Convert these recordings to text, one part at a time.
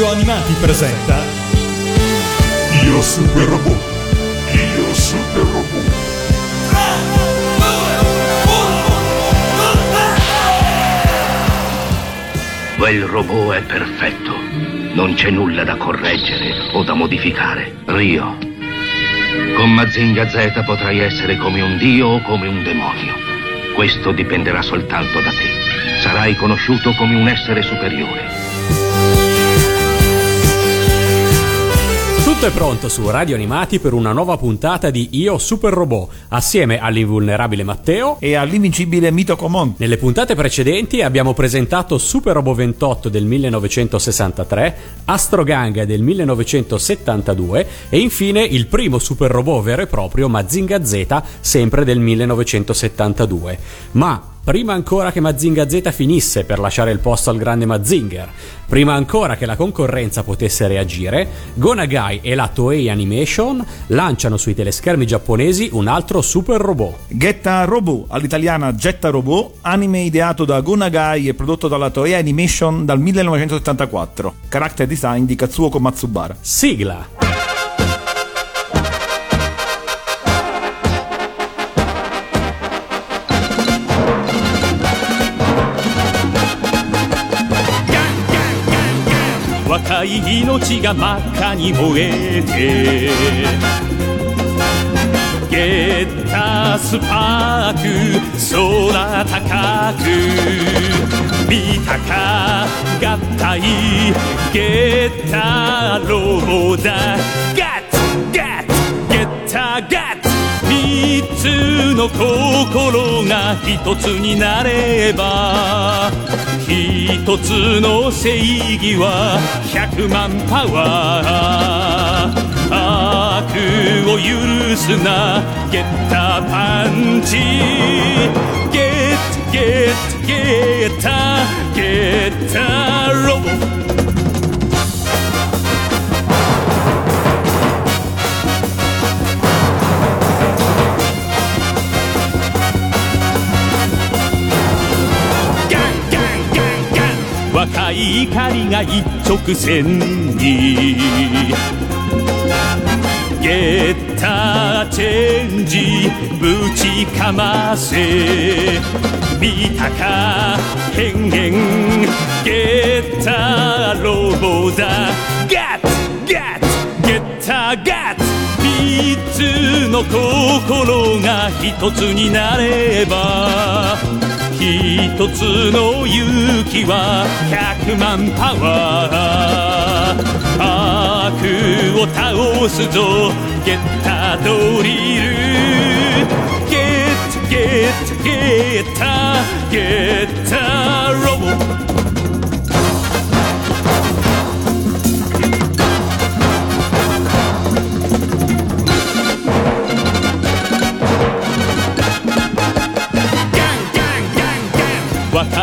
Radio Animati presenta Io Super Robot Io Super Robot Quel robot è perfetto. Non c'è nulla da correggere o da modificare. Rio. Con Mazinga Z potrai essere come un dio o come un demonio. Questo dipenderà soltanto da te. Sarai conosciuto come un essere superiore. Tutto è pronto su Radio Animati per una nuova puntata di Io Super Robot, assieme all'invulnerabile Matteo e all'invincibile Mito Comon. Nelle puntate precedenti abbiamo presentato Super Robot 28 del 1963, Astro Gang del 1972 e infine il primo super robot vero e proprio Mazinga Z, sempre del 1972. Ma prima ancora che Mazinga Z finisse per lasciare il posto al grande Mazinger, prima ancora che la concorrenza potesse reagire, Gonagai e la Toei Animation lanciano sui teleschermi giapponesi un altro super robot. Getta Robot, all'italiana Getta Robot, anime ideato da Gonagai e prodotto dalla Toei Animation dal 1974. Character design di Katsuoko Matsubara. Sigla! い命が真っ赤に燃えてゲッタースパーク空高く見たか合体ゲッターロボだガッツガッツゲッターガッツ三つの心が一つになれば一つの正義は百万パワー悪を許すな。ゲッタパンチ。ゲッゲッゲッタゲッタ。若い怒りが一直線に。ゲッターチェンジぶちかませ。見たか変幻。ゲッターロボだ。ガッツガッツ。ゲッターガッツ。三つの心が一つになれば。一つの勇気は100万パワー。悪を倒すぞ。ゲッタドリル。ゲットゲットゲッタゲッ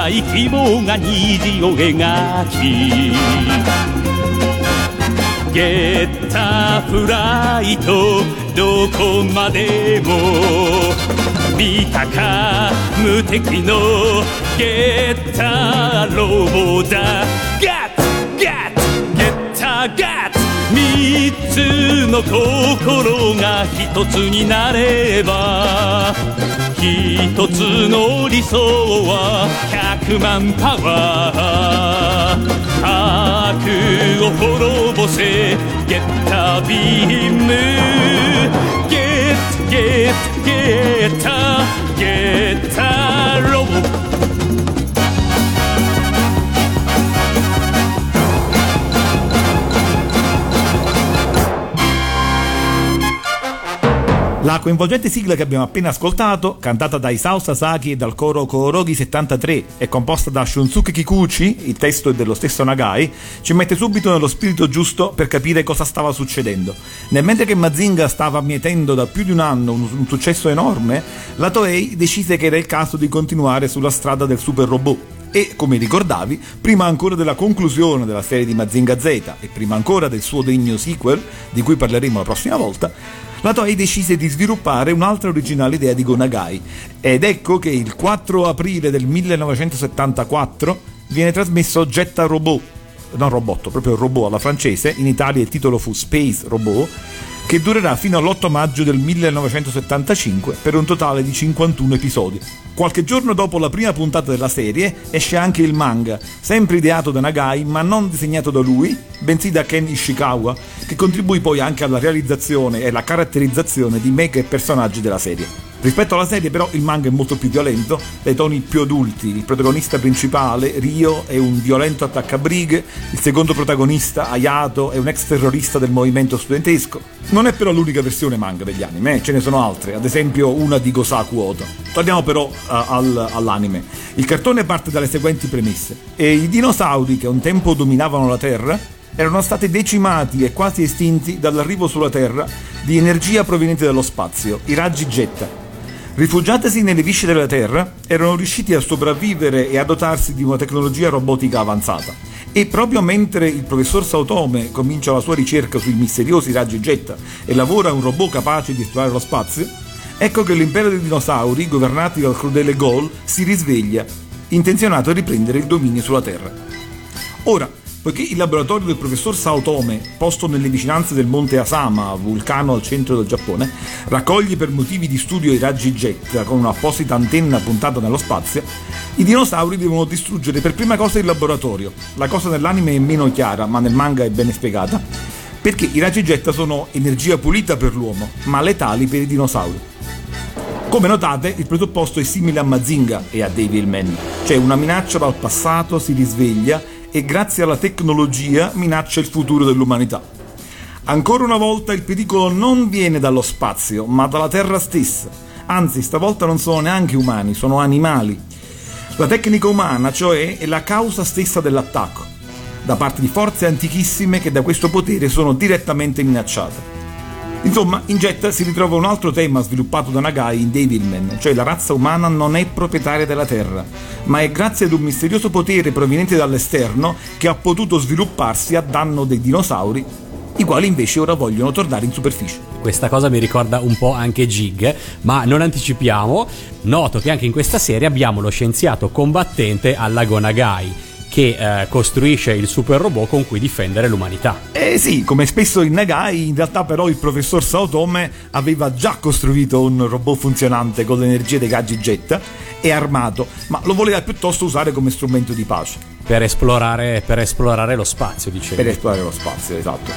い希望が虹を描きゲッターフライトどこまでも見たか無敵のゲッターロボだ。ガッツガッゲッターガッ。ツ三つの心が一つになれば一つの理想は百万パワー悪を滅ぼせゲッタビーム。ゲッゲッゲッタゲッタロボ。La coinvolgente sigla che abbiamo appena ascoltato, cantata da Isao Sasaki e dal coro Korogi 73 e composta da Shunsuke Kikuchi, il testo è dello stesso Nagai, ci mette subito nello spirito giusto per capire cosa stava succedendo. Nel mentre che Mazinga stava mietendo da più di un anno un, un successo enorme, la Toei decise che era il caso di continuare sulla strada del super robot e, come ricordavi, prima ancora della conclusione della serie di Mazinga Z e prima ancora del suo degno sequel, di cui parleremo la prossima volta, la Toei decise di sviluppare un'altra originale idea di Gonagai ed ecco che il 4 aprile del 1974 viene trasmesso Getta Robot, non robot, proprio robot alla francese, in Italia il titolo fu Space Robot, che durerà fino all'8 maggio del 1975 per un totale di 51 episodi. Qualche giorno dopo la prima puntata della serie esce anche il manga, sempre ideato da Nagai ma non disegnato da lui, bensì da Ken Ishikawa, che contribuì poi anche alla realizzazione e alla caratterizzazione di mecha e personaggi della serie. Rispetto alla serie però il manga è molto più violento, dai toni più adulti, il protagonista principale, Ryo, è un violento attaccabrighe, il secondo protagonista, Ayato, è un ex terrorista del movimento studentesco. Non è però l'unica versione manga degli anime, eh? ce ne sono altre, ad esempio una di Gosaku Oda. Torniamo però uh, al, all'anime. Il cartone parte dalle seguenti premesse. E I dinosauri che un tempo dominavano la Terra erano stati decimati e quasi estinti dall'arrivo sulla Terra di energia proveniente dallo spazio, i raggi Getta Rifugiatesi nelle viscere della Terra, erano riusciti a sopravvivere e a dotarsi di una tecnologia robotica avanzata. E proprio mentre il professor Sautome comincia la sua ricerca sui misteriosi raggi Jetta e lavora un robot capace di esplorare lo spazio, ecco che l'impero dei dinosauri, governati dal crudele Gol, si risveglia, intenzionato a riprendere il dominio sulla Terra. Ora, poiché il laboratorio del professor Saotome, posto nelle vicinanze del monte Asama, vulcano al centro del Giappone, raccoglie per motivi di studio i raggi jet con un'apposita antenna puntata nello spazio, i dinosauri devono distruggere per prima cosa il laboratorio. La cosa nell'anime è meno chiara, ma nel manga è bene spiegata, perché i raggi jet sono energia pulita per l'uomo, ma letali per i dinosauri. Come notate, il presupposto è simile a Mazinga e a Devilman, cioè una minaccia dal passato si risveglia e grazie alla tecnologia minaccia il futuro dell'umanità. Ancora una volta il pericolo non viene dallo spazio, ma dalla Terra stessa. Anzi, stavolta non sono neanche umani, sono animali. La tecnica umana, cioè, è la causa stessa dell'attacco, da parte di forze antichissime che da questo potere sono direttamente minacciate. Insomma, in Jet si ritrova un altro tema sviluppato da Nagai in Devilman, cioè la razza umana non è proprietaria della Terra, ma è grazie ad un misterioso potere proveniente dall'esterno che ha potuto svilupparsi a danno dei dinosauri, i quali invece ora vogliono tornare in superficie. Questa cosa mi ricorda un po' anche Jig, ma non anticipiamo. Noto che anche in questa serie abbiamo lo scienziato combattente al lago Nagai che eh, costruisce il super robot con cui difendere l'umanità. Eh sì, come spesso in Nagai, in realtà però il professor Saotome aveva già costruito un robot funzionante con l'energia dei gaggi jet e armato, ma lo voleva piuttosto usare come strumento di pace. Per esplorare, per esplorare lo spazio, dicevo. Per esplorare lo spazio, esatto.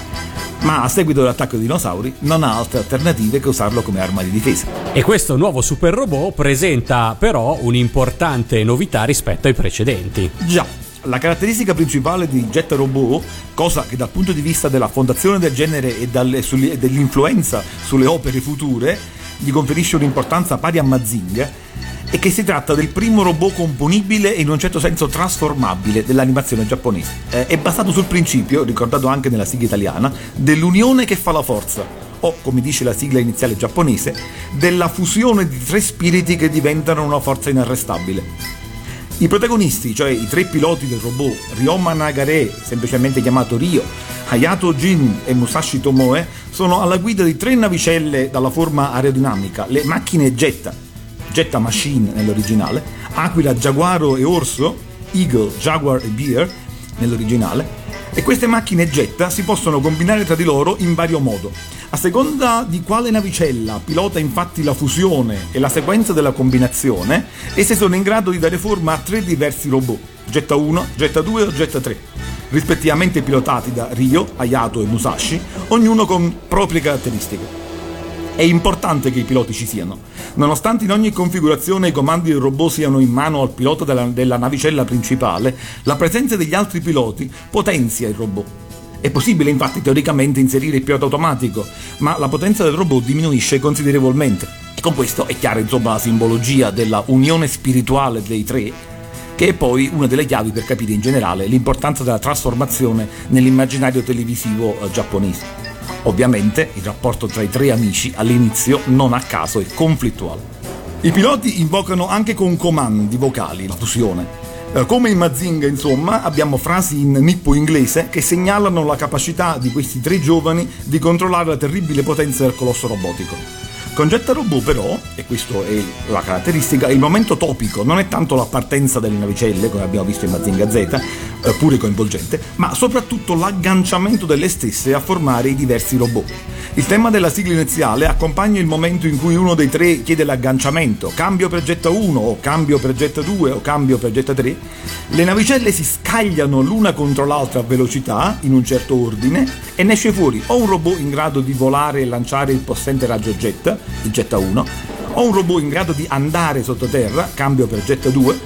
Ma a seguito dell'attacco dei dinosauri non ha altre alternative che usarlo come arma di difesa. E questo nuovo super robot presenta però un'importante novità rispetto ai precedenti. Già, la caratteristica principale di Jet Robot, cosa che dal punto di vista della fondazione del genere e dalle, sulle, dell'influenza sulle opere future gli conferisce un'importanza pari a Mazinga, è che si tratta del primo robot componibile e in un certo senso trasformabile dell'animazione giapponese. Eh, è basato sul principio, ricordato anche nella sigla italiana, dell'unione che fa la forza, o come dice la sigla iniziale giapponese, della fusione di tre spiriti che diventano una forza inarrestabile. I protagonisti, cioè i tre piloti del robot, Ryoma Nagare, semplicemente chiamato Ryo, Hayato Jin e Musashi Tomoe, sono alla guida di tre navicelle dalla forma aerodinamica, le macchine Jetta, Jetta Machine nell'originale, Aquila, Jaguaro e Orso, Eagle, Jaguar e Bear nell'originale, e queste macchine Jetta si possono combinare tra di loro in vario modo. A seconda di quale navicella pilota infatti la fusione e la sequenza della combinazione, esse sono in grado di dare forma a tre diversi robot, Jetta 1, Jetta 2 o Jetta 3, rispettivamente pilotati da Ryo, Hayato e Musashi, ognuno con proprie caratteristiche. È importante che i piloti ci siano. Nonostante in ogni configurazione i comandi del robot siano in mano al pilota della, della navicella principale, la presenza degli altri piloti potenzia il robot è possibile infatti teoricamente inserire il pilota automatico, ma la potenza del robot diminuisce considerevolmente. E con questo è chiara insomma la simbologia della unione spirituale dei tre, che è poi una delle chiavi per capire in generale l'importanza della trasformazione nell'immaginario televisivo eh, giapponese. Ovviamente il rapporto tra i tre amici all'inizio non a caso è conflittuale. I piloti invocano anche con comandi vocali la fusione, come in Mazinga, insomma, abbiamo frasi in nippo inglese che segnalano la capacità di questi tre giovani di controllare la terribile potenza del colosso robotico. Con Jetta Robot però, e questa è la caratteristica, il momento topico non è tanto la partenza delle navicelle, come abbiamo visto in Mazinga Z, eh, pure coinvolgente, ma soprattutto l'agganciamento delle stesse a formare i diversi robot. Il tema della sigla iniziale accompagna il momento in cui uno dei tre chiede l'agganciamento, cambio per Jetta 1 o cambio per Jetta 2 o cambio per Jetta 3. Le navicelle si scagliano l'una contro l'altra a velocità, in un certo ordine, e ne esce fuori o un robot in grado di volare e lanciare il possente raggio jet, il Jetta 1, o un robot in grado di andare sottoterra, cambio per Jetta 2,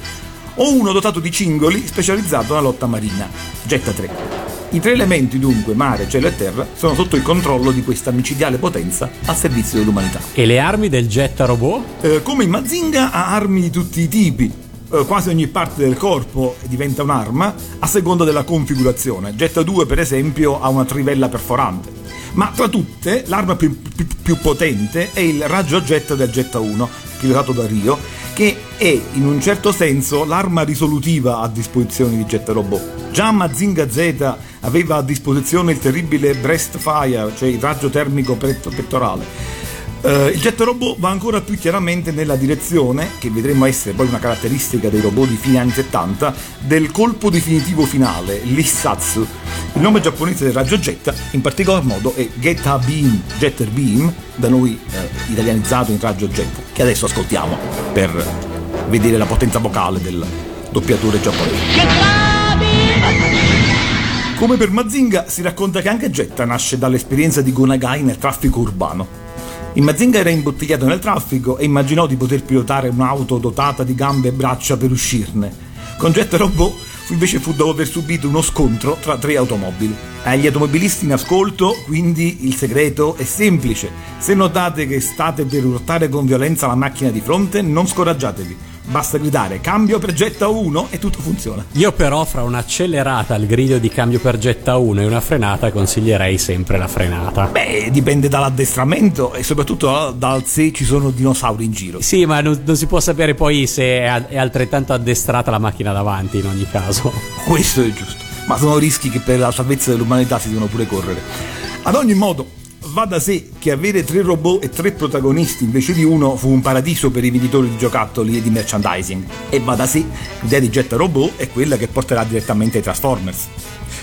o uno dotato di cingoli specializzato nella lotta marina, Jetta 3. I tre elementi dunque, mare, cielo e terra, sono sotto il controllo di questa micidiale potenza al servizio dell'umanità. E le armi del jet robot? Eh, come in Mazinga ha armi di tutti i tipi, eh, quasi ogni parte del corpo diventa un'arma a seconda della configurazione. Jetta 2 per esempio ha una trivella perforante. Ma tra tutte l'arma più, più, più potente è il raggio jet del Jetta 1, pilotato da Rio, che è in un certo senso l'arma risolutiva a disposizione di Jet Robot. Già Mazinga Z aveva a disposizione il terribile breast fire, cioè il raggio termico pettorale. Uh, il jet robot va ancora più chiaramente nella direzione, che vedremo essere poi una caratteristica dei robot di fine anni 70, del colpo definitivo finale, l'Issatsu. Il nome giapponese del raggio jet, in particolar modo, è Geta Beam, Jetter Beam, da noi eh, italianizzato in raggio jet, che adesso ascoltiamo per vedere la potenza vocale del doppiatore giapponese. Come per Mazinga, si racconta che anche Jetta nasce dall'esperienza di Gonagai nel traffico urbano. Il Mazinga era imbottigliato nel traffico e immaginò di poter pilotare un'auto dotata di gambe e braccia per uscirne. Con Jetta Robot invece fu dopo aver subito uno scontro tra tre automobili. Agli automobilisti in ascolto, quindi, il segreto è semplice. Se notate che state per urtare con violenza la macchina di fronte, non scoraggiatevi Basta gridare cambio per getta 1 e tutto funziona. Io però fra un'accelerata al grido di cambio per getta 1 e una frenata consiglierei sempre la frenata. Beh, dipende dall'addestramento e soprattutto dal se ci sono dinosauri in giro. Sì, ma non, non si può sapere poi se è altrettanto addestrata la macchina davanti in ogni caso. Questo è giusto. Ma sono rischi che per la salvezza dell'umanità si devono pure correre. Ad ogni modo, va da sé che avere tre robot e tre protagonisti invece di uno fu un paradiso per i venditori di giocattoli e di merchandising. E va da sé che l'idea di Jetta Robot è quella che porterà direttamente ai Transformers.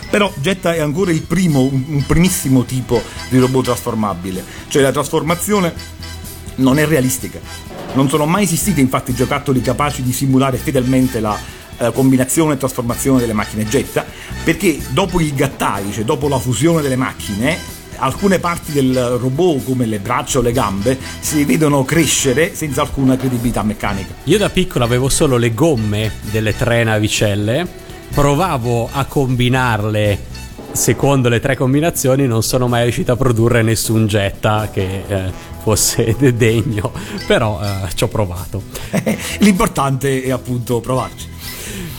Però Jetta è ancora il primo, un primissimo tipo di robot trasformabile, cioè la trasformazione non è realistica. Non sono mai esistiti infatti giocattoli capaci di simulare fedelmente la eh, combinazione e trasformazione delle macchine Jetta, perché dopo il gattai, cioè dopo la fusione delle macchine, alcune parti del robot come le braccia o le gambe si vedono crescere senza alcuna credibilità meccanica. Io da piccolo avevo solo le gomme delle tre navicelle, provavo a combinarle secondo le tre combinazioni non sono mai riuscito a produrre nessun Jetta che eh, fosse degno, però eh, ci ho provato. L'importante è appunto provarci.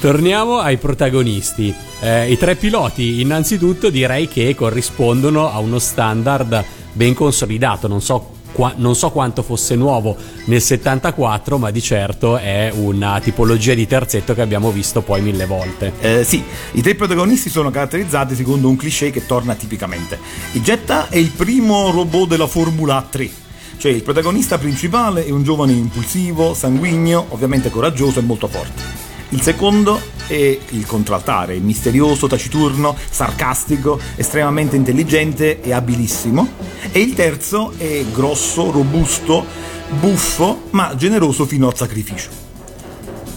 Torniamo ai protagonisti. Eh, I tre piloti, innanzitutto, direi che corrispondono a uno standard ben consolidato. Non so, qua, non so quanto fosse nuovo nel 74, ma di certo è una tipologia di terzetto che abbiamo visto poi mille volte. Eh, sì, i tre protagonisti sono caratterizzati secondo un cliché che torna tipicamente. Il Jetta è il primo robot della Formula 3 cioè il protagonista principale è un giovane impulsivo, sanguigno, ovviamente coraggioso e molto forte. Il secondo è il contraltare, misterioso, taciturno, sarcastico, estremamente intelligente e abilissimo. E il terzo è grosso, robusto, buffo, ma generoso fino al sacrificio.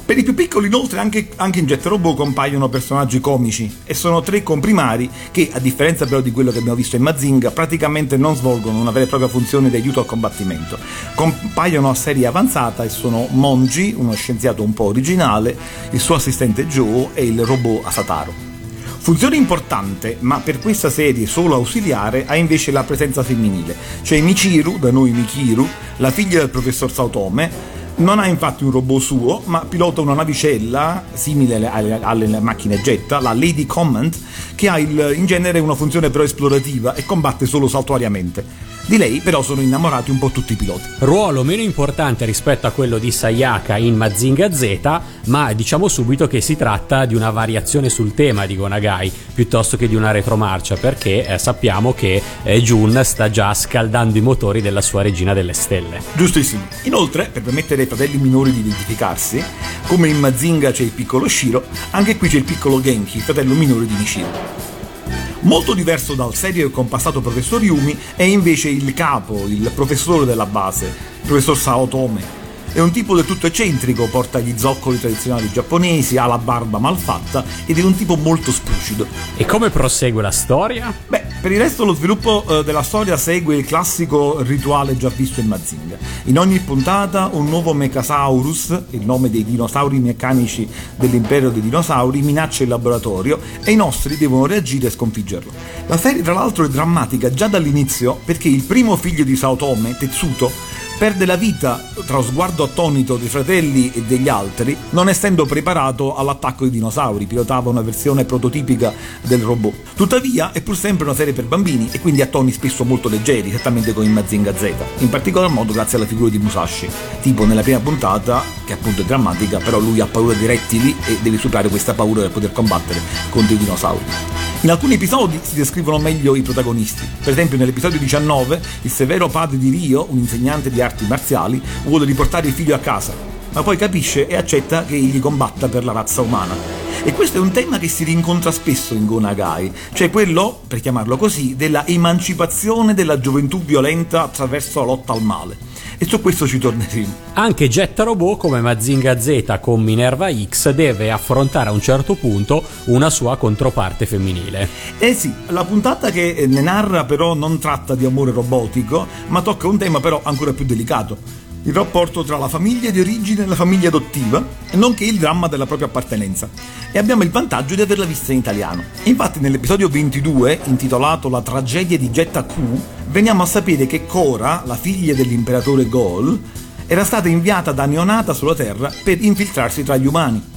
Per i più piccoli inoltre anche, anche in Jet Robot compaiono personaggi comici e sono tre comprimari che, a differenza però di quello che abbiamo visto in Mazinga, praticamente non svolgono una vera e propria funzione di aiuto al combattimento. Compaiono a serie avanzata e sono Monji, uno scienziato un po' originale, il suo assistente Joe e il robot Asataro. Funzione importante, ma per questa serie solo ausiliare, ha invece la presenza femminile, cioè Michiru, da noi Mikiru, la figlia del professor Sautome, non ha infatti un robot suo, ma pilota una navicella simile alle, alle macchine Jetta, la Lady Command, che ha il, in genere una funzione però esplorativa e combatte solo saltuariamente. Di lei però sono innamorati un po' tutti i piloti. Ruolo meno importante rispetto a quello di Sayaka in Mazinga Z, ma diciamo subito che si tratta di una variazione sul tema di Gonagai piuttosto che di una retromarcia perché eh, sappiamo che eh, Jun sta già scaldando i motori della sua regina delle stelle. Giustissimo. Inoltre, per permettere ai fratelli minori di identificarsi, come in Mazinga c'è il piccolo Shiro, anche qui c'è il piccolo Genki, fratello minore di Nishiro. Molto diverso dal serio e compassato professor Yumi è invece il capo, il professore della base, il professor Saotome. È un tipo del tutto eccentrico, porta gli zoccoli tradizionali giapponesi, ha la barba malfatta ed è un tipo molto splucido. E come prosegue la storia? Beh, per il resto lo sviluppo eh, della storia segue il classico rituale già visto in Mazinga. In ogni puntata un nuovo Mechasaurus, il nome dei dinosauri meccanici dell'impero dei dinosauri, minaccia il laboratorio e i nostri devono reagire e sconfiggerlo. La serie tra l'altro è drammatica già dall'inizio perché il primo figlio di Saotome, Tetsuto, perde la vita tra lo sguardo attonito dei fratelli e degli altri, non essendo preparato all'attacco dei dinosauri, pilotava una versione prototipica del robot. Tuttavia è pur sempre una serie per bambini e quindi a toni spesso molto leggeri, esattamente come in Mazinga Z, in particolar modo grazie alla figura di Musashi, tipo nella prima puntata, che appunto è drammatica, però lui ha paura di rettili e deve superare questa paura per poter combattere contro i dinosauri. In alcuni episodi si descrivono meglio i protagonisti. Per esempio, nell'episodio 19, il severo padre di Rio, un insegnante di arti marziali, vuole riportare il figlio a casa, ma poi capisce e accetta che egli combatta per la razza umana. E questo è un tema che si rincontra spesso in Gonagai, cioè quello, per chiamarlo così, della emancipazione della gioventù violenta attraverso la lotta al male. E su questo ci torneremo. Anche Jet Robot, come Mazinga Z con Minerva X, deve affrontare a un certo punto una sua controparte femminile. Eh sì, la puntata che ne narra però non tratta di amore robotico, ma tocca un tema però ancora più delicato il rapporto tra la famiglia di origine e la famiglia adottiva, nonché il dramma della propria appartenenza. E abbiamo il vantaggio di averla vista in italiano. Infatti nell'episodio 22, intitolato La tragedia di Jetta Q, veniamo a sapere che Cora, la figlia dell'imperatore Gol, era stata inviata da neonata sulla Terra per infiltrarsi tra gli umani.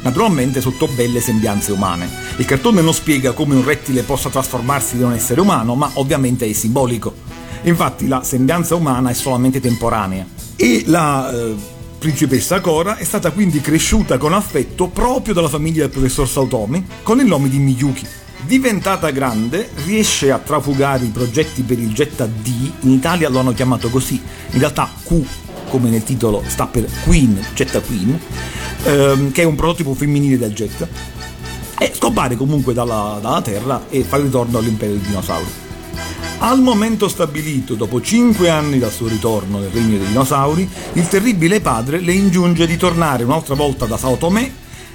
Naturalmente sotto belle sembianze umane. Il cartone non spiega come un rettile possa trasformarsi in un essere umano, ma ovviamente è simbolico. Infatti la sembianza umana è solamente temporanea e la eh, principessa Cora è stata quindi cresciuta con affetto proprio dalla famiglia del professor Sautomi con il nome di Miyuki. Diventata grande, riesce a trafugare i progetti per il Jetta D, in Italia lo hanno chiamato così, in realtà Q, come nel titolo sta per Queen, Jetta Queen, ehm, che è un prototipo femminile del jet, e scompare comunque dalla, dalla Terra e fa ritorno all'impero dei dinosauri. Al momento stabilito, dopo 5 anni dal suo ritorno nel regno dei dinosauri, il terribile padre le ingiunge di tornare un'altra volta da Sao Tomé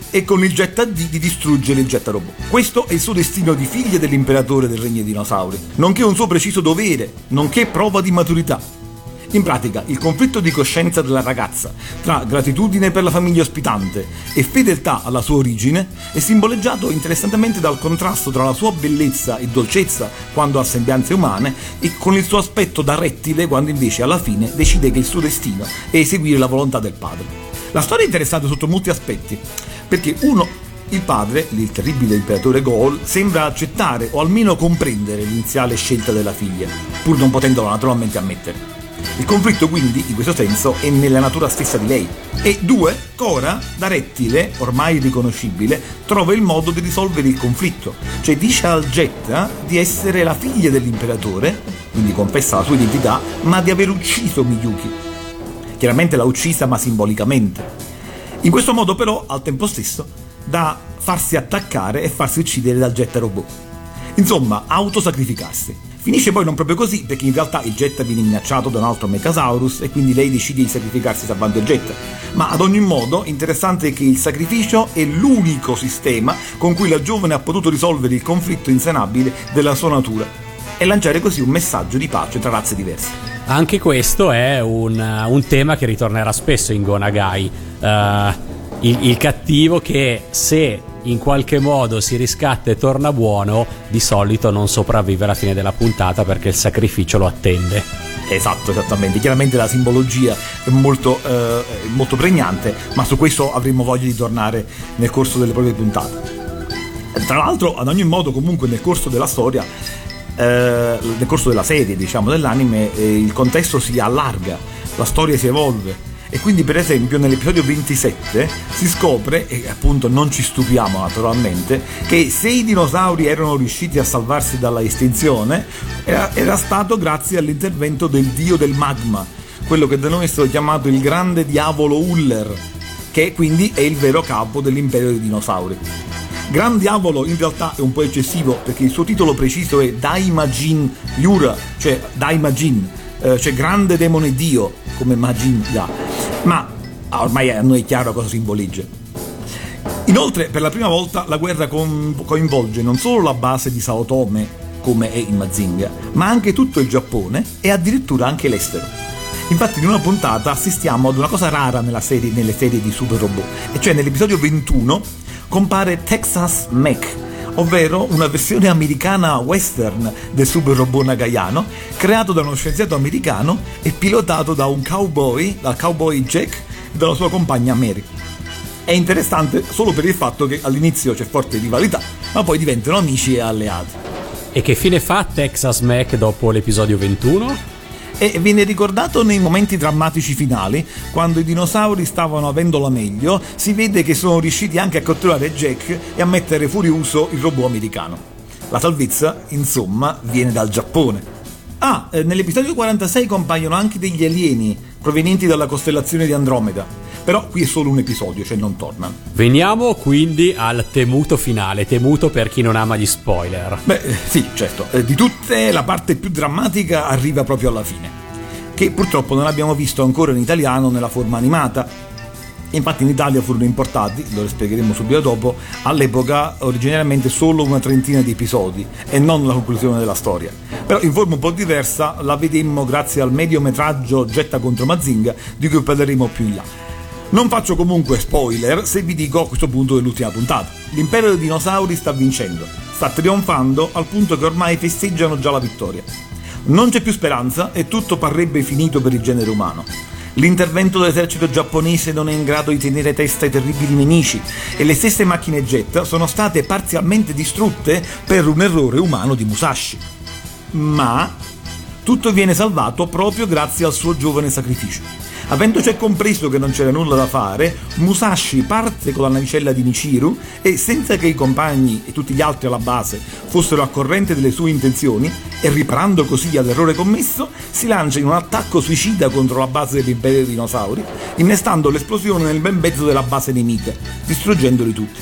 e con il Jet AD di distruggere il Jet Robot. Questo è il suo destino di figlia dell'imperatore del regno dei dinosauri, nonché un suo preciso dovere, nonché prova di maturità. In pratica, il conflitto di coscienza della ragazza tra gratitudine per la famiglia ospitante e fedeltà alla sua origine è simboleggiato interessantemente dal contrasto tra la sua bellezza e dolcezza quando ha sembianze umane e con il suo aspetto da rettile quando invece alla fine decide che il suo destino è eseguire la volontà del padre. La storia è interessante sotto molti aspetti, perché uno il padre, il terribile imperatore Gol, sembra accettare o almeno comprendere l'iniziale scelta della figlia, pur non potendola naturalmente ammettere. Il conflitto quindi, in questo senso, è nella natura stessa di lei. E due, Cora, da rettile, ormai riconoscibile, trova il modo di risolvere il conflitto. Cioè dice al Jetta di essere la figlia dell'imperatore, quindi confessa la sua identità, ma di aver ucciso Miyuki. Chiaramente l'ha uccisa ma simbolicamente. In questo modo però, al tempo stesso, da farsi attaccare e farsi uccidere dal Jetta robot. Insomma, autosacrificarsi. Finisce poi non proprio così, perché in realtà il jet viene minacciato da un altro Mechasaurus e quindi lei decide di sacrificarsi salvando il jet. Ma ad ogni modo, interessante è che il sacrificio è l'unico sistema con cui la giovane ha potuto risolvere il conflitto insanabile della sua natura e lanciare così un messaggio di pace tra razze diverse. Anche questo è un, un tema che ritornerà spesso in Gonagai. Uh, il, il cattivo che se in qualche modo si riscatta e torna buono, di solito non sopravvive alla fine della puntata perché il sacrificio lo attende. Esatto, esattamente. Chiaramente la simbologia è molto, eh, molto pregnante, ma su questo avremo voglia di tornare nel corso delle proprie puntate. Tra l'altro, ad ogni modo, comunque nel corso della storia eh, nel corso della serie, diciamo, dell'anime, eh, il contesto si allarga, la storia si evolve. E quindi, per esempio, nell'episodio 27 si scopre, e appunto non ci stupiamo naturalmente, che se i dinosauri erano riusciti a salvarsi dalla estinzione, era, era stato grazie all'intervento del dio del magma, quello che da noi è stato chiamato il grande diavolo Uller, che quindi è il vero capo dell'impero dei dinosauri. Gran Diavolo in realtà è un po' eccessivo perché il suo titolo preciso è Daimajin Yura, cioè Daimajin, eh, cioè grande demone dio, come Majin Da. Ma ormai a noi è chiaro cosa simboleggia. Inoltre, per la prima volta la guerra coinvolge non solo la base di Saotome, come è in Mazinga, ma anche tutto il Giappone e addirittura anche l'estero. Infatti in una puntata assistiamo ad una cosa rara serie, nelle serie di Super Robot, e cioè nell'episodio 21 compare Texas Mech, ovvero una versione americana western del Super Robot Nagayano, creato da uno scienziato americano e pilotato da un cowboy, dal cowboy Jack e dalla sua compagna Mary. È interessante solo per il fatto che all'inizio c'è forte rivalità, ma poi diventano amici e alleati. E che fine fa Texas Mac dopo l'episodio 21? E viene ricordato nei momenti drammatici finali, quando i dinosauri stavano avendo la meglio, si vede che sono riusciti anche a catturare Jack e a mettere fuori uso il robot americano. La salvezza, insomma, viene dal Giappone. Ah, eh, nell'episodio 46 compaiono anche degli alieni provenienti dalla costellazione di Andromeda. Però qui è solo un episodio, cioè non tornano. Veniamo quindi al temuto finale, temuto per chi non ama gli spoiler. Beh, eh, sì, certo. Eh, di tutte la parte più drammatica arriva proprio alla fine, che purtroppo non abbiamo visto ancora in italiano nella forma animata. Infatti in Italia furono importati, lo spiegheremo subito dopo, all'epoca originariamente solo una trentina di episodi e non la conclusione della storia. Però in forma un po' diversa la vedemmo grazie al mediometraggio Getta contro Mazinga di cui parleremo più in là. Non faccio comunque spoiler se vi dico a questo punto dell'ultima puntata. L'impero dei dinosauri sta vincendo, sta trionfando al punto che ormai festeggiano già la vittoria. Non c'è più speranza e tutto parrebbe finito per il genere umano. L'intervento dell'esercito giapponese non è in grado di tenere testa ai terribili nemici e le stesse macchine jet sono state parzialmente distrutte per un errore umano di Musashi. Ma tutto viene salvato proprio grazie al suo giovane sacrificio. Avendo cioè compreso che non c'era nulla da fare, Musashi parte con la navicella di Nichiru e senza che i compagni e tutti gli altri alla base fossero a corrente delle sue intenzioni, e riparando così all'errore commesso, si lancia in un attacco suicida contro la base dell'imperio dei dinosauri, innestando l'esplosione nel ben mezzo della base nemica, distruggendoli tutti.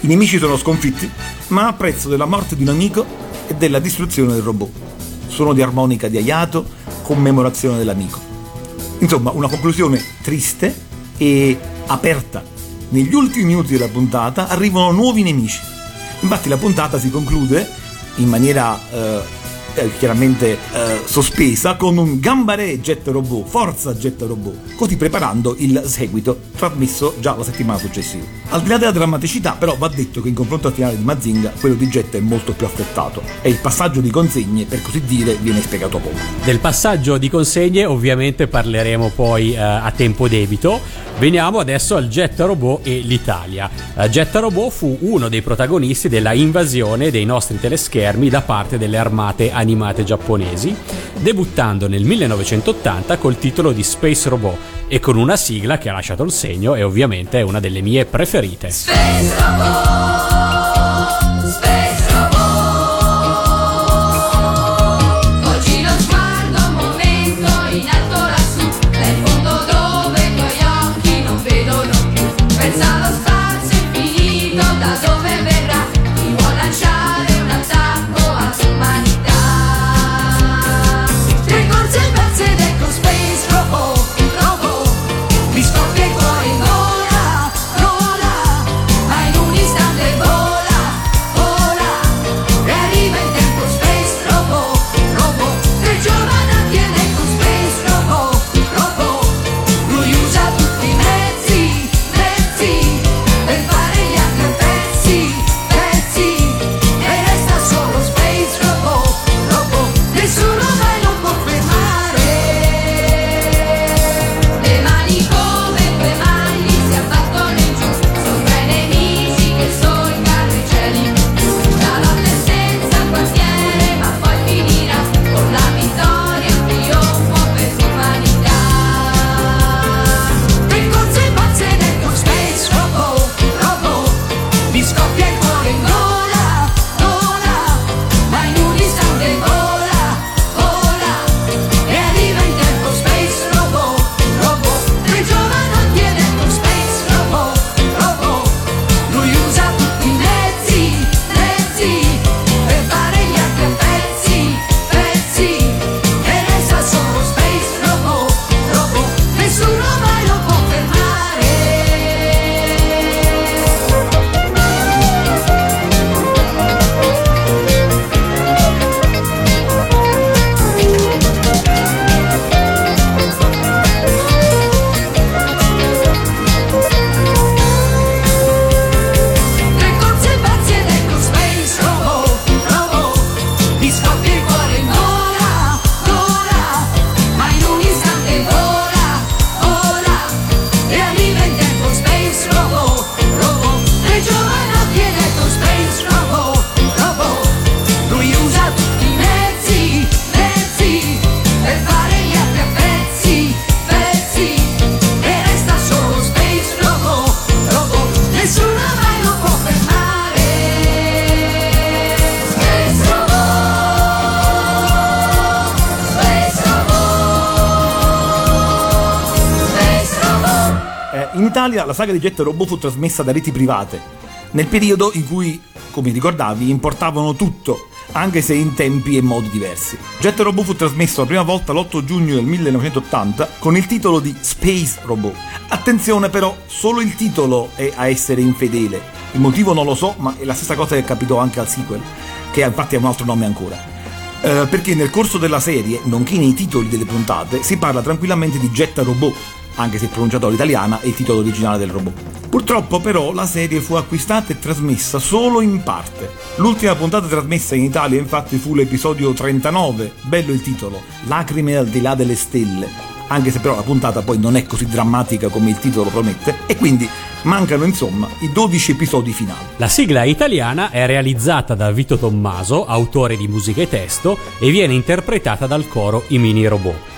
I nemici sono sconfitti, ma a prezzo della morte di un amico e della distruzione del robot. Suono di armonica di Ayato, commemorazione dell'amico. Insomma, una conclusione triste e aperta. Negli ultimi minuti della puntata arrivano nuovi nemici. Infatti la puntata si conclude in maniera eh, eh, chiaramente eh, sospesa con un gambare jet robot, forza jet robot, così preparando il seguito trasmesso già la settimana successiva. Al di là della drammaticità, però, va detto che in confronto al finale di Mazinga, quello di Jet è molto più affrettato e il passaggio di consegne, per così dire, viene spiegato poco. Del passaggio di consegne, ovviamente parleremo poi eh, a tempo debito. Veniamo adesso al Jet Robot e l'Italia. Uh, Jet Robot fu uno dei protagonisti della invasione dei nostri teleschermi da parte delle armate animate giapponesi, debuttando nel 1980 col titolo di Space Robot e con una sigla che ha lasciato il segno e ovviamente è una delle mie preferite. Space Robot, Italia la saga di Jet Robot fu trasmessa da reti private, nel periodo in cui, come ricordavi, importavano tutto, anche se in tempi e modi diversi. Jet Robot fu trasmesso la prima volta l'8 giugno del 1980 con il titolo di Space Robot. Attenzione però, solo il titolo è a essere infedele. Il motivo non lo so, ma è la stessa cosa che capitò anche al sequel, che infatti ha un altro nome ancora. Eh, perché nel corso della serie, nonché nei titoli delle puntate, si parla tranquillamente di Jet Robot, anche se pronunciato all'italiana è il titolo originale del robot. Purtroppo però la serie fu acquistata e trasmessa solo in parte. L'ultima puntata trasmessa in Italia infatti fu l'episodio 39, bello il titolo, Lacrime al di là delle stelle, anche se però la puntata poi non è così drammatica come il titolo promette, e quindi mancano insomma i 12 episodi finali. La sigla italiana è realizzata da Vito Tommaso, autore di musica e testo, e viene interpretata dal coro I Mini Robot.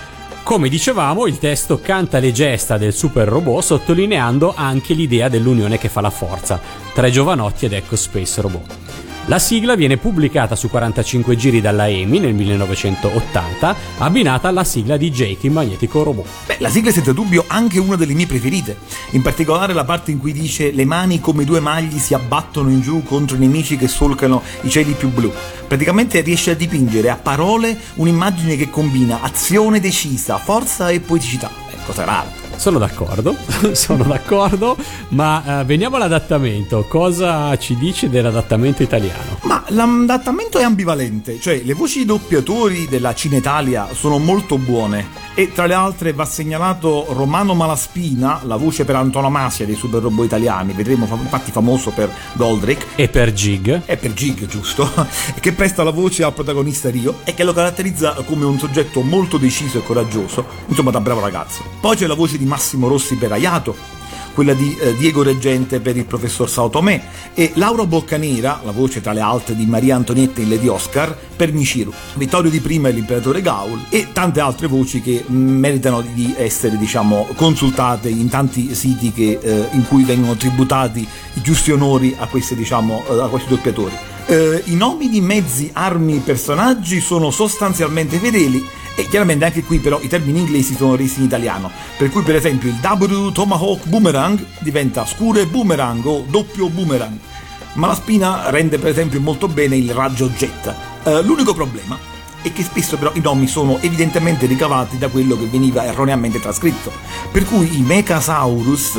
Come dicevamo, il testo canta le gesta del super robot sottolineando anche l'idea dell'unione che fa la forza tra i giovanotti ed Echo Space Robot. La sigla viene pubblicata su 45 giri dalla EMI nel 1980, abbinata alla sigla di Jake il magnetico robot. Beh, la sigla è senza dubbio anche una delle mie preferite, in particolare la parte in cui dice le mani come due magli si abbattono in giù contro i nemici che solcano i cieli più blu. Praticamente riesce a dipingere a parole un'immagine che combina azione decisa, forza e poeticità. È cosa rara. Sono d'accordo, sono d'accordo, ma eh, veniamo all'adattamento. Cosa ci dici dell'adattamento italiano? Ma l'adattamento è ambivalente, cioè le voci doppiatori della Cinetalia sono molto buone e tra le altre va segnalato Romano Malaspina, la voce per antonomasia dei super robot italiani, vedremo infatti famoso per Goldrick. E per Jig. E per Jig, giusto, che presta la voce al protagonista Rio e che lo caratterizza come un soggetto molto deciso e coraggioso, insomma da bravo ragazzo. Poi c'è la voce di Massimo Rossi per Ayato, quella di eh, Diego Reggente per il professor Sao Tomé e Laura Boccanera, la voce tra le altre di Maria Antonietta in Lady Oscar, per Michiru, Vittorio di Prima e l'imperatore Gaul e tante altre voci che meritano di essere diciamo consultate in tanti siti che, eh, in cui vengono tributati i giusti onori a questi, diciamo, eh, a questi doppiatori. Eh, I nomi di mezzi, armi, personaggi sono sostanzialmente fedeli e chiaramente anche qui però i termini inglesi sono resi in italiano, per cui per esempio il W Tomahawk Boomerang diventa scure boomerang o doppio boomerang, ma la spina rende per esempio molto bene il raggio jet. Uh, l'unico problema è che spesso però i nomi sono evidentemente ricavati da quello che veniva erroneamente trascritto, per cui i Mechasaurus,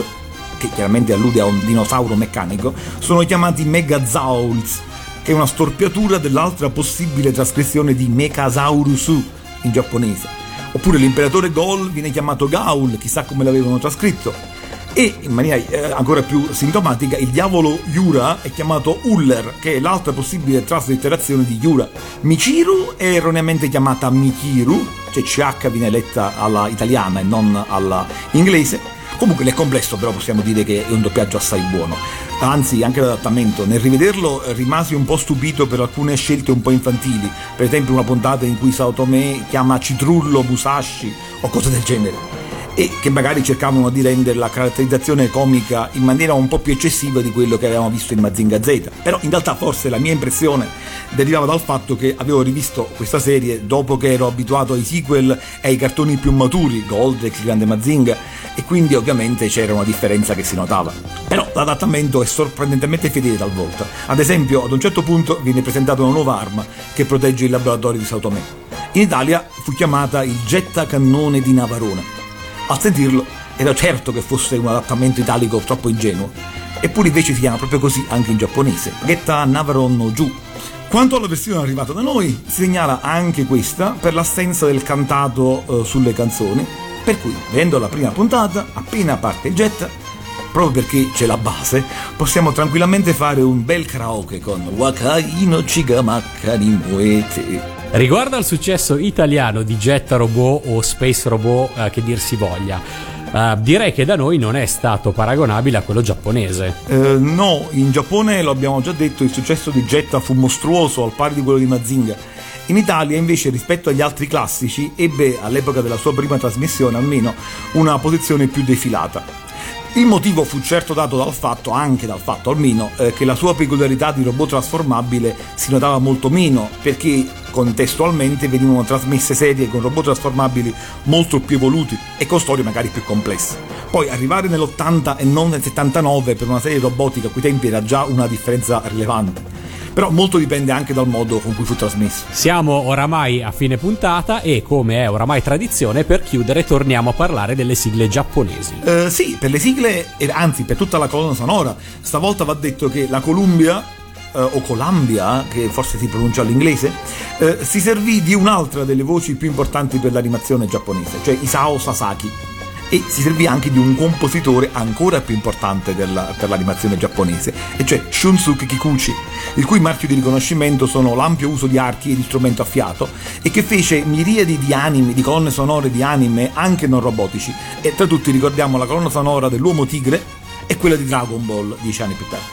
che chiaramente allude a un dinosauro meccanico, sono chiamati Megazauls, che è una storpiatura dell'altra possibile trascrizione di Mechasaurusu, in giapponese. Oppure l'imperatore Gol viene chiamato Gaul, chissà come l'avevano trascritto. E in maniera eh, ancora più sintomatica, il diavolo Yura è chiamato Uller, che è l'altra possibile traslitterazione di Yura. Michiru è erroneamente chiamata Mikiru, cioè CH viene letta alla italiana e non alla inglese. Comunque nel complesso però possiamo dire che è un doppiaggio assai buono anzi anche l'adattamento. Nel rivederlo rimasi un po' stupito per alcune scelte un po' infantili, per esempio una puntata in cui Sao Tome chiama Citrullo Musashi o cose del genere. E che magari cercavano di rendere la caratterizzazione comica in maniera un po' più eccessiva di quello che avevamo visto in Mazinga Z. Però in realtà forse la mia impressione derivava dal fatto che avevo rivisto questa serie dopo che ero abituato ai sequel e ai cartoni più maturi, Goldex, Grande Mazinga, e quindi ovviamente c'era una differenza che si notava. Però l'adattamento è sorprendentemente fedele talvolta. Ad esempio, ad un certo punto viene presentata una nuova arma che protegge il laboratorio di Sao Tomé. In Italia fu chiamata il gettacannone di Navarone a sentirlo ero certo che fosse un adattamento italico troppo ingenuo, eppure invece si chiama proprio così anche in giapponese, Getta Navaron Ju. Quanto alla versione arrivata da noi, si segnala anche questa per l'assenza del cantato eh, sulle canzoni, per cui, vedendo la prima puntata, appena parte il jet, proprio perché c'è la base, possiamo tranquillamente fare un bel karaoke con Wakai no Chigamakka ni Moete. Riguardo al successo italiano di Jet Robot o Space Robot, eh, che dir si voglia, eh, direi che da noi non è stato paragonabile a quello giapponese. Eh, no, in Giappone lo abbiamo già detto, il successo di Jet fu mostruoso al pari di quello di Mazinga. In Italia invece rispetto agli altri classici ebbe all'epoca della sua prima trasmissione almeno una posizione più defilata. Il motivo fu certo dato dal fatto, anche dal fatto almeno, eh, che la sua peculiarità di robot trasformabile si notava molto meno, perché contestualmente venivano trasmesse serie con robot trasformabili molto più evoluti e con storie magari più complesse. Poi arrivare nell'80 e non nel 79 per una serie robotica a quei tempi era già una differenza rilevante però molto dipende anche dal modo con cui fu trasmesso. Siamo oramai a fine puntata e come è oramai tradizione per chiudere torniamo a parlare delle sigle giapponesi. Uh, sì, per le sigle, anzi per tutta la colonna sonora, stavolta va detto che la Columbia Uh, o Columbia, che forse si pronuncia all'inglese, uh, si servì di un'altra delle voci più importanti per l'animazione giapponese, cioè Isao Sasaki e si servì anche di un compositore ancora più importante della, per l'animazione giapponese, e cioè Shunsuke Kikuchi, il cui marchio di riconoscimento sono l'ampio uso di archi e di strumento a fiato e che fece miriadi di anime, di colonne sonore di anime anche non robotici e tra tutti ricordiamo la colonna sonora dell'Uomo Tigre e quella di Dragon Ball dieci anni più tardi,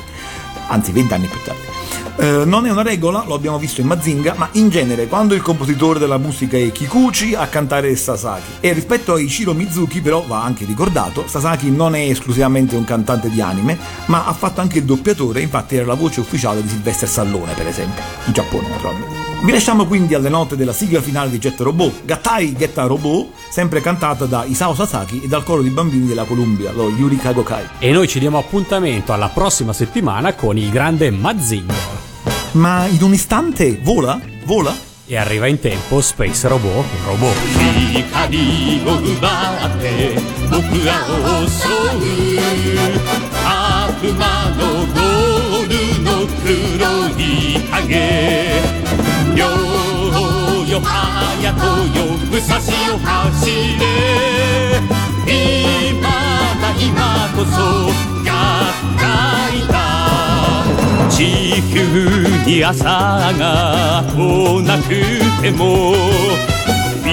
anzi vent'anni più tardi. Eh, non è una regola, lo abbiamo visto in Mazinga, ma in genere quando il compositore della musica è Kikuchi a cantare è Sasaki. E rispetto a Ichiro Mizuki però va anche ricordato, Sasaki non è esclusivamente un cantante di anime, ma ha fatto anche il doppiatore, infatti era la voce ufficiale di Sylvester Stallone per esempio, in Giappone naturalmente. Vi lasciamo quindi alle note della sigla finale di Jet Robot, Gattai Getta Robot, sempre cantata da Isao Sasaki e dal coro di bambini della Columbia, lo Yuri Kagokai. E noi ci diamo appuntamento alla prossima settimana con il grande Mazinga. Ma in un istante vola? Vola? E arriva in tempo Space Robot Robot. 光を奪って僕らを襲う 悪魔のゴールの黒い影。よーよはやとよ武蔵を走れ。今だ今こそ合体だ。地球に朝が来なくてもい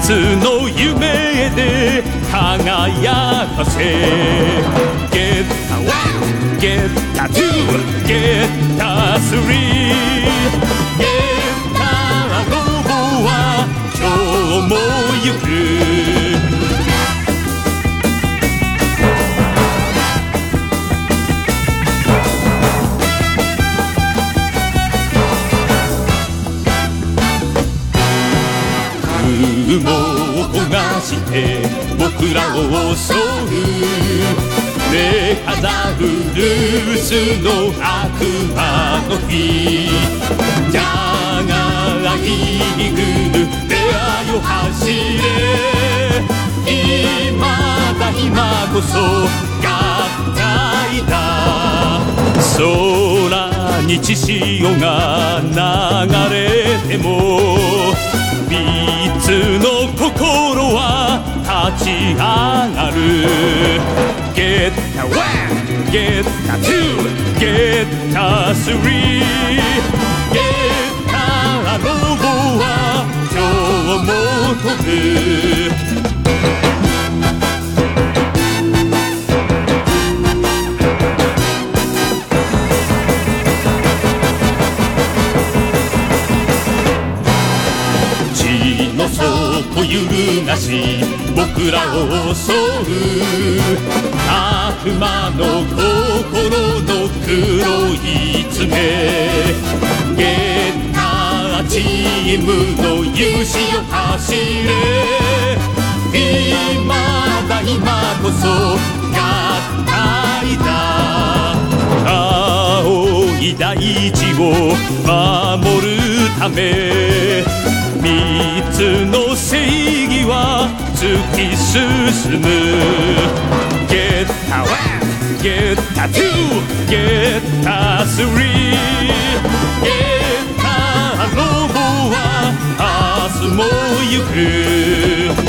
つの夢で輝かせ。Get a one, get a two, get a three Get a ロボは今日も行く雲を焦がして僕らを襲う目肌フルースの悪魔の日じゃがイーグル出会いを走れ。今だ今こそ合体だ。空に血潮が流れても三つの心は立ち上がる。Get a one, get a two, get a three Get a ロボは今日も飛ぶ こ揺るがし僕らを襲う悪魔の心の黒い爪ゲッターチームの勇姿を走れ。今だ今こそ合体だ。青い大地を守るため。三つの正義は突き進む Get a one, get a two, get a three Get a ロボは明日も行く